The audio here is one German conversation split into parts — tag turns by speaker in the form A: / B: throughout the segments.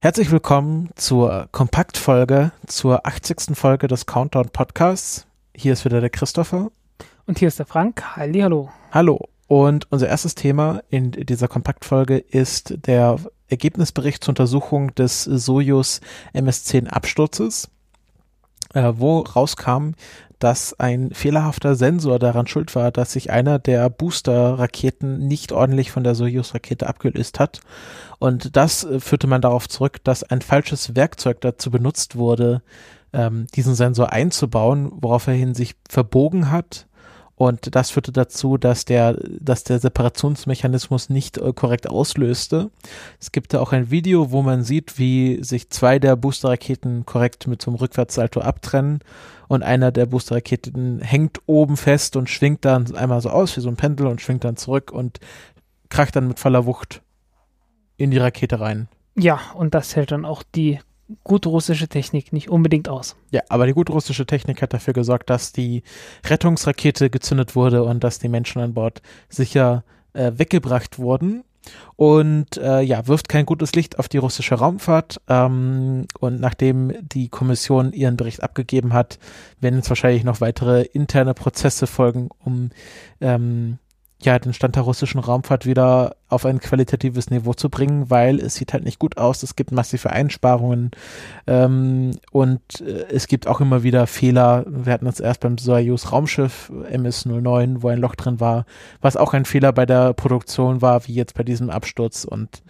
A: Herzlich willkommen zur Kompaktfolge, zur 80. Folge des Countdown Podcasts. Hier ist wieder der Christopher.
B: Und hier ist der Frank. Halli, hallo.
A: Hallo. Und unser erstes Thema in dieser Kompaktfolge ist der Ergebnisbericht zur Untersuchung des Soyuz MS-10 Absturzes, äh, wo rauskam, dass ein fehlerhafter Sensor daran schuld war, dass sich einer der Booster-Raketen nicht ordentlich von der Soyuz-Rakete abgelöst hat. Und das äh, führte man darauf zurück, dass ein falsches Werkzeug dazu benutzt wurde, ähm, diesen Sensor einzubauen, woraufhin sich verbogen hat und das führte dazu, dass der, dass der Separationsmechanismus nicht äh, korrekt auslöste. Es gibt da auch ein Video, wo man sieht, wie sich zwei der Boosterraketen korrekt mit so einem Rückwärtssalto abtrennen und einer der Boosterraketen hängt oben fest und schwingt dann einmal so aus wie so ein Pendel und schwingt dann zurück und kracht dann mit voller Wucht in die Rakete rein.
B: Ja, und das hält dann auch die gute russische Technik nicht unbedingt aus.
A: Ja, aber die gute russische Technik hat dafür gesorgt, dass die Rettungsrakete gezündet wurde und dass die Menschen an Bord sicher äh, weggebracht wurden. Und äh, ja, wirft kein gutes Licht auf die russische Raumfahrt. Ähm, und nachdem die Kommission ihren Bericht abgegeben hat, werden jetzt wahrscheinlich noch weitere interne Prozesse folgen, um ähm, ja, den Stand der russischen Raumfahrt wieder auf ein qualitatives Niveau zu bringen, weil es sieht halt nicht gut aus, es gibt massive Einsparungen ähm, und äh, es gibt auch immer wieder Fehler. Wir hatten uns erst beim Soyuz Raumschiff MS-09, wo ein Loch drin war, was auch ein Fehler bei der Produktion war, wie jetzt bei diesem Absturz und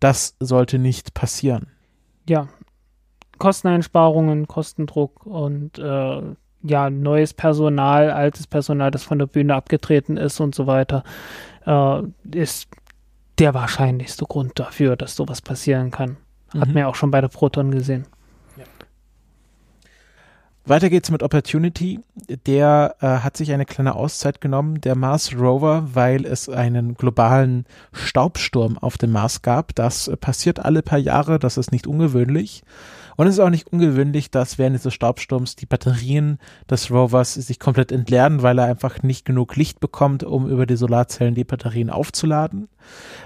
A: das sollte nicht passieren.
B: Ja, Kosteneinsparungen, Kostendruck und äh, ja, neues Personal, altes Personal, das von der Bühne abgetreten ist und so weiter, äh, ist der wahrscheinlichste Grund dafür, dass sowas passieren kann. Hat mhm. man ja auch schon bei der Proton gesehen.
A: Weiter geht's mit Opportunity. Der äh, hat sich eine kleine Auszeit genommen, der Mars Rover, weil es einen globalen Staubsturm auf dem Mars gab. Das äh, passiert alle paar Jahre, das ist nicht ungewöhnlich. Und es ist auch nicht ungewöhnlich, dass während dieses Staubsturms die Batterien des Rovers sich komplett entleeren, weil er einfach nicht genug Licht bekommt, um über die Solarzellen die Batterien aufzuladen.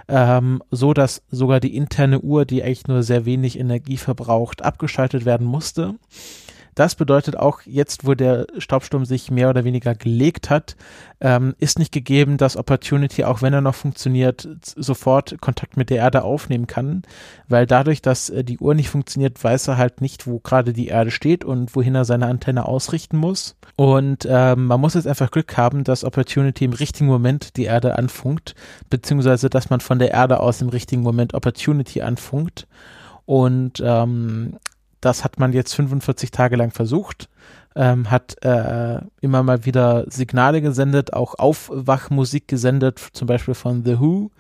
A: Ähm, so dass sogar die interne Uhr, die eigentlich nur sehr wenig Energie verbraucht, abgeschaltet werden musste. Das bedeutet auch jetzt, wo der Staubsturm sich mehr oder weniger gelegt hat, ähm, ist nicht gegeben, dass Opportunity, auch wenn er noch funktioniert, sofort Kontakt mit der Erde aufnehmen kann, weil dadurch, dass äh, die Uhr nicht funktioniert, weiß er halt nicht, wo gerade die Erde steht und wohin er seine Antenne ausrichten muss. Und ähm, man muss jetzt einfach Glück haben, dass Opportunity im richtigen Moment die Erde anfunkt, beziehungsweise dass man von der Erde aus im richtigen Moment Opportunity anfunkt. Und ähm, das hat man jetzt 45 Tage lang versucht, ähm, hat äh, immer mal wieder Signale gesendet, auch Aufwachmusik gesendet, zum Beispiel von The Who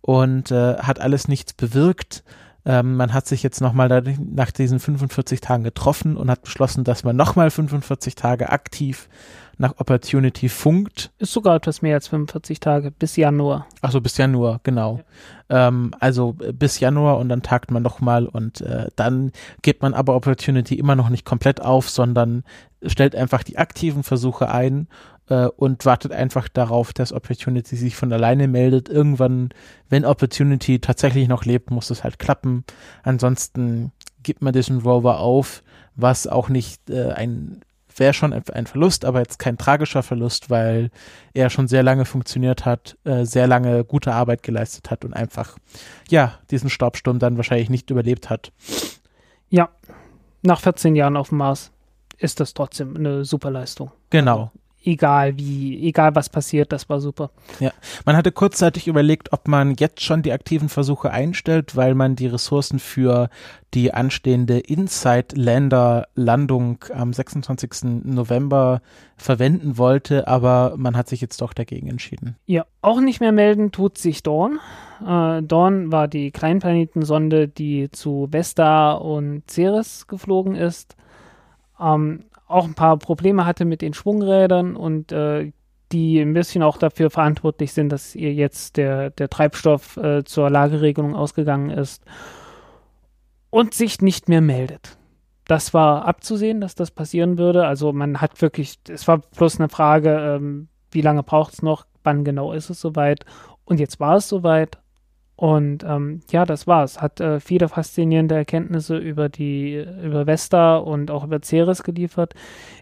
A: und äh, hat alles nichts bewirkt. Ähm, man hat sich jetzt nochmal nach diesen 45 Tagen getroffen und hat beschlossen, dass man nochmal 45 Tage aktiv nach Opportunity funkt.
B: Ist sogar etwas mehr als 45 Tage, bis Januar.
A: Achso, bis Januar, genau. Ja. Ähm, also äh, bis Januar und dann tagt man nochmal und äh, dann gibt man aber Opportunity immer noch nicht komplett auf, sondern stellt einfach die aktiven Versuche ein äh, und wartet einfach darauf, dass Opportunity sich von alleine meldet. Irgendwann, wenn Opportunity tatsächlich noch lebt, muss es halt klappen. Ansonsten gibt man diesen Rover auf, was auch nicht äh, ein wäre schon ein Verlust, aber jetzt kein tragischer Verlust, weil er schon sehr lange funktioniert hat, äh, sehr lange gute Arbeit geleistet hat und einfach, ja, diesen Staubsturm dann wahrscheinlich nicht überlebt hat.
B: Ja, nach 14 Jahren auf dem Mars ist das trotzdem eine super Leistung.
A: Genau
B: egal wie, egal was passiert, das war super.
A: Ja, man hatte kurzzeitig überlegt, ob man jetzt schon die aktiven Versuche einstellt, weil man die Ressourcen für die anstehende Inside-Lander-Landung am 26. November verwenden wollte, aber man hat sich jetzt doch dagegen entschieden.
B: Ja, auch nicht mehr melden tut sich Dawn. Äh, Dawn war die Kleinplanetensonde, die zu Vesta und Ceres geflogen ist. Ähm, auch ein paar Probleme hatte mit den Schwungrädern und äh, die ein bisschen auch dafür verantwortlich sind, dass ihr jetzt der, der Treibstoff äh, zur Lageregelung ausgegangen ist und sich nicht mehr meldet. Das war abzusehen, dass das passieren würde. Also man hat wirklich, es war bloß eine Frage, ähm, wie lange braucht es noch, wann genau ist es soweit. Und jetzt war es soweit Und ähm, ja, das war's. Hat äh, viele faszinierende Erkenntnisse über die, über Vesta und auch über Ceres geliefert.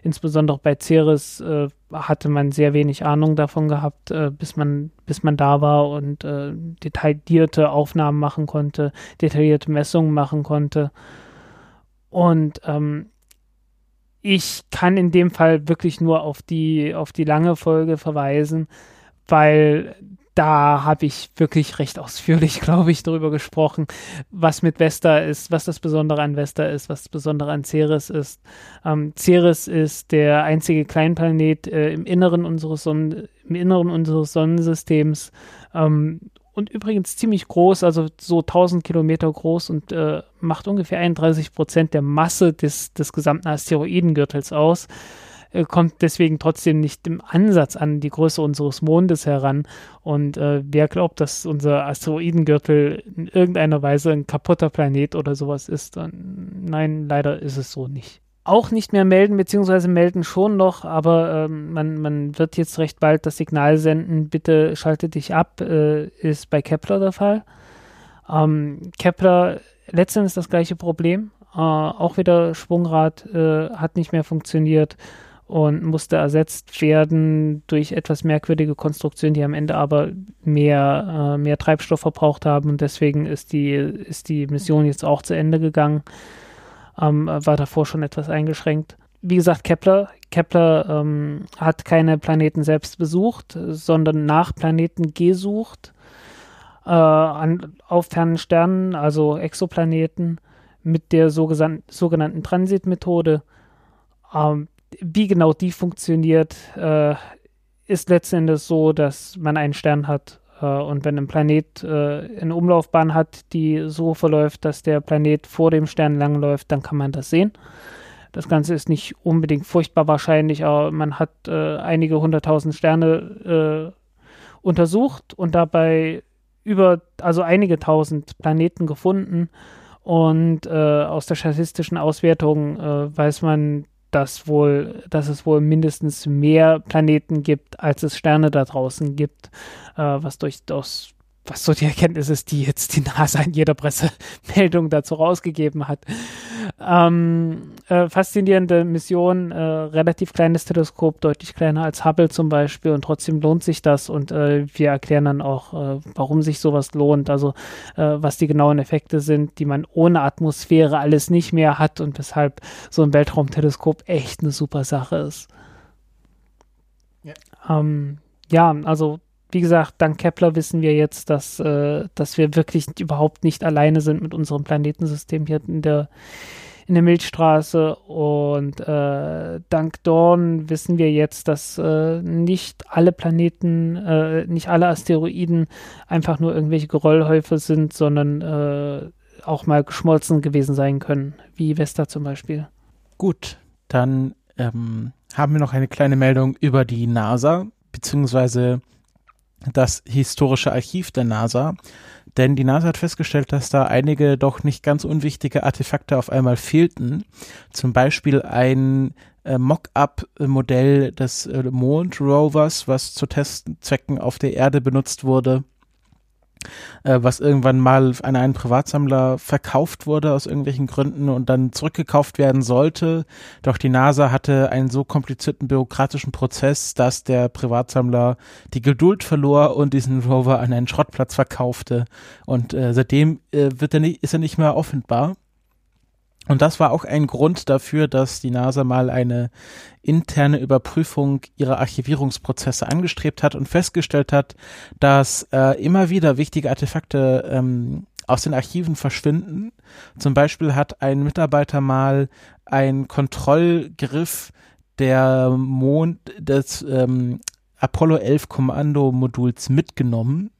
B: Insbesondere bei Ceres äh, hatte man sehr wenig Ahnung davon gehabt, äh, bis man, bis man da war und äh, detaillierte Aufnahmen machen konnte, detaillierte Messungen machen konnte. Und ähm, ich kann in dem Fall wirklich nur auf die, auf die lange Folge verweisen, weil da habe ich wirklich recht ausführlich, glaube ich, darüber gesprochen, was mit Vesta ist, was das Besondere an Vesta ist, was das Besondere an Ceres ist. Ähm, Ceres ist der einzige Kleinplanet äh, im Inneren unseres Sonnen im Inneren unseres Sonnensystems ähm, und übrigens ziemlich groß, also so 1000 Kilometer groß und äh, macht ungefähr 31 Prozent der Masse des, des gesamten Asteroidengürtels aus. Äh, kommt deswegen trotzdem nicht im Ansatz an die Größe unseres Mondes heran. Und äh, wer glaubt, dass unser Asteroidengürtel in irgendeiner Weise ein kaputter Planet oder sowas ist, dann, nein, leider ist es so nicht. Auch nicht mehr melden, beziehungsweise melden schon noch, aber ähm, man, man wird jetzt recht bald das Signal senden, bitte schalte dich ab, äh, ist bei Kepler der Fall. Ähm, Kepler, letztendlich das gleiche Problem. Äh, auch wieder Schwungrad äh, hat nicht mehr funktioniert und musste ersetzt werden durch etwas merkwürdige Konstruktionen, die am Ende aber mehr, äh, mehr Treibstoff verbraucht haben und deswegen ist die, ist die Mission jetzt auch zu Ende gegangen. Ähm, war davor schon etwas eingeschränkt. Wie gesagt, Kepler, Kepler ähm, hat keine Planeten selbst besucht, sondern nach Planeten gesucht, äh, an, auf fernen Sternen, also Exoplaneten, mit der sogenannten Transitmethode. Ähm, wie genau die funktioniert, äh, ist letzten Endes so, dass man einen Stern hat äh, und wenn ein Planet äh, eine Umlaufbahn hat, die so verläuft, dass der Planet vor dem Stern langläuft, dann kann man das sehen. Das Ganze ist nicht unbedingt furchtbar wahrscheinlich, aber man hat äh, einige hunderttausend Sterne äh, untersucht und dabei über, also einige tausend Planeten gefunden. Und äh, aus der statistischen Auswertung äh, weiß man, dass wohl, dass es wohl mindestens mehr Planeten gibt, als es Sterne da draußen gibt, äh, was durchaus was so die Erkenntnis ist, die jetzt die NASA in jeder Pressemeldung dazu rausgegeben hat. Ähm, äh, faszinierende Mission, äh, relativ kleines Teleskop, deutlich kleiner als Hubble zum Beispiel und trotzdem lohnt sich das und äh, wir erklären dann auch, äh, warum sich sowas lohnt, also äh, was die genauen Effekte sind, die man ohne Atmosphäre alles nicht mehr hat und weshalb so ein Weltraumteleskop echt eine super Sache ist. Ja, ähm, ja also wie gesagt, dank Kepler wissen wir jetzt, dass, äh, dass wir wirklich überhaupt nicht alleine sind mit unserem Planetensystem hier in der, in der Milchstraße. Und äh, dank Dorn wissen wir jetzt, dass äh, nicht alle Planeten, äh, nicht alle Asteroiden einfach nur irgendwelche Geröllhäufe sind, sondern äh, auch mal geschmolzen gewesen sein können, wie Vesta zum Beispiel.
A: Gut, dann ähm, haben wir noch eine kleine Meldung über die NASA, beziehungsweise das historische Archiv der NASA, denn die NASA hat festgestellt, dass da einige doch nicht ganz unwichtige Artefakte auf einmal fehlten. Zum Beispiel ein äh, Mock-up-Modell des äh, Mond-Rovers, was zu Testzwecken auf der Erde benutzt wurde äh, was irgendwann mal an einen Privatsammler verkauft wurde aus irgendwelchen Gründen und dann zurückgekauft werden sollte. Doch die NASA hatte einen so komplizierten bürokratischen Prozess, dass der Privatsammler die Geduld verlor und diesen Rover an einen Schrottplatz verkaufte. Und äh, seitdem äh, wird er nicht, ist er nicht mehr offenbar. Und das war auch ein Grund dafür, dass die NASA mal eine interne Überprüfung ihrer Archivierungsprozesse angestrebt hat und festgestellt hat, dass äh, immer wieder wichtige Artefakte ähm, aus den Archiven verschwinden. Zum Beispiel hat ein Mitarbeiter mal ein Kontrollgriff der Mond des ähm, Apollo 11 Kommandomoduls mitgenommen.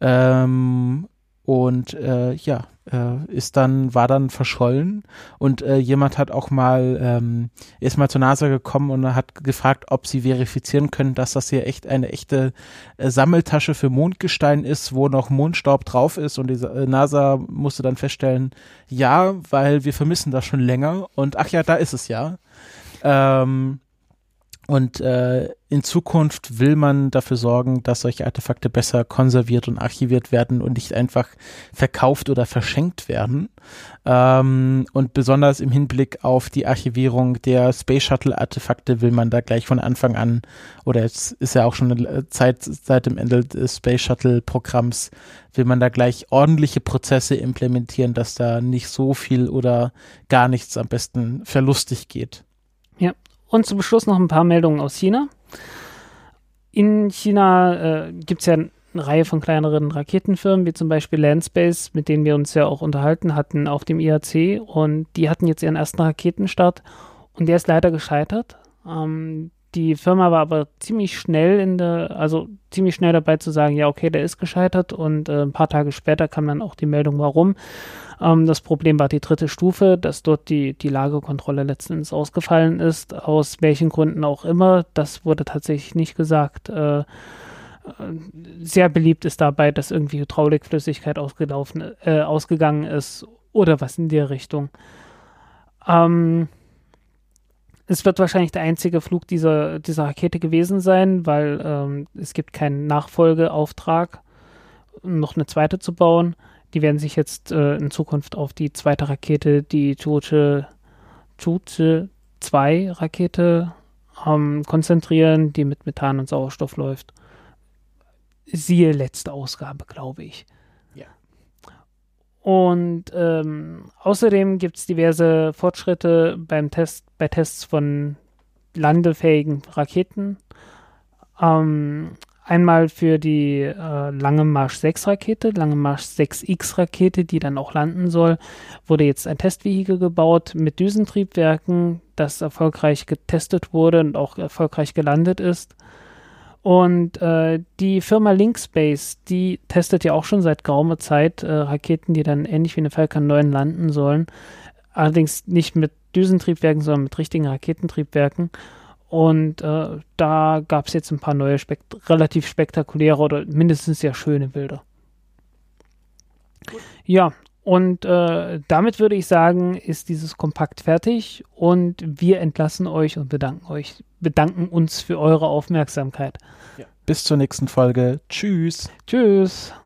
A: Ähm, und äh, ja, äh, ist dann, war dann verschollen. Und äh, jemand hat auch mal, ähm, ist mal zur NASA gekommen und hat gefragt, ob sie verifizieren können, dass das hier echt eine echte äh, Sammeltasche für Mondgestein ist, wo noch Mondstaub drauf ist. Und die äh, NASA musste dann feststellen, ja, weil wir vermissen das schon länger. Und ach ja, da ist es ja. Ähm, Und äh, in Zukunft will man dafür sorgen, dass solche Artefakte besser konserviert und archiviert werden und nicht einfach verkauft oder verschenkt werden. Ähm, und besonders im Hinblick auf die Archivierung der Space Shuttle Artefakte will man da gleich von Anfang an, oder jetzt ist ja auch schon eine Zeit seit dem Ende des Space Shuttle Programms, will man da gleich ordentliche Prozesse implementieren, dass da nicht so viel oder gar nichts am besten verlustig geht.
B: Und zum Schluss noch ein paar Meldungen aus China. In China äh, gibt es ja eine Reihe von kleineren Raketenfirmen, wie zum Beispiel Landspace, mit denen wir uns ja auch unterhalten hatten auf dem IAC. Und die hatten jetzt ihren ersten Raketenstart und der ist leider gescheitert. Ähm, die Firma war aber ziemlich schnell in der, also ziemlich schnell dabei zu sagen, ja, okay, der ist gescheitert und äh, ein paar Tage später kam dann auch die Meldung, warum. Ähm, das Problem war die dritte Stufe, dass dort die, die Lagerkontrolle letzten Endes ausgefallen ist, aus welchen Gründen auch immer. Das wurde tatsächlich nicht gesagt. Äh, äh sehr beliebt ist dabei, dass irgendwie Hydraulikflüssigkeit ausgelaufen, äh, ausgegangen ist oder was in der Richtung. Ähm, es wird wahrscheinlich der einzige Flug dieser, dieser Rakete gewesen sein, weil ähm, es gibt keinen Nachfolgeauftrag, noch eine zweite zu bauen. Die werden sich jetzt äh, in Zukunft auf die zweite Rakete, die Chuche, Chuche 2 Rakete ähm, konzentrieren, die mit Methan und Sauerstoff läuft. Siehe letzte Ausgabe, glaube ich. Und ähm, außerdem gibt es diverse Fortschritte beim Test, bei Tests von landefähigen Raketen. Ähm, Einmal für die äh, Lange Marsch 6 Rakete, Lange Marsch 6X Rakete, die dann auch landen soll, wurde jetzt ein Testvehikel gebaut mit Düsentriebwerken, das erfolgreich getestet wurde und auch erfolgreich gelandet ist. Und äh, die Firma Linkspace, die testet ja auch schon seit geraumer Zeit äh, Raketen, die dann ähnlich wie eine Falcon 9 landen sollen. Allerdings nicht mit Düsentriebwerken, sondern mit richtigen Raketentriebwerken. Und äh, da gab es jetzt ein paar neue, spekt relativ spektakuläre oder mindestens sehr schöne Bilder. Gut. Ja, und äh, damit würde ich sagen, ist dieses Kompakt fertig und wir entlassen euch und bedanken euch, bedanken uns für eure Aufmerksamkeit.
A: Ja. Bis zur nächsten Folge. Tschüss.
B: Tschüss.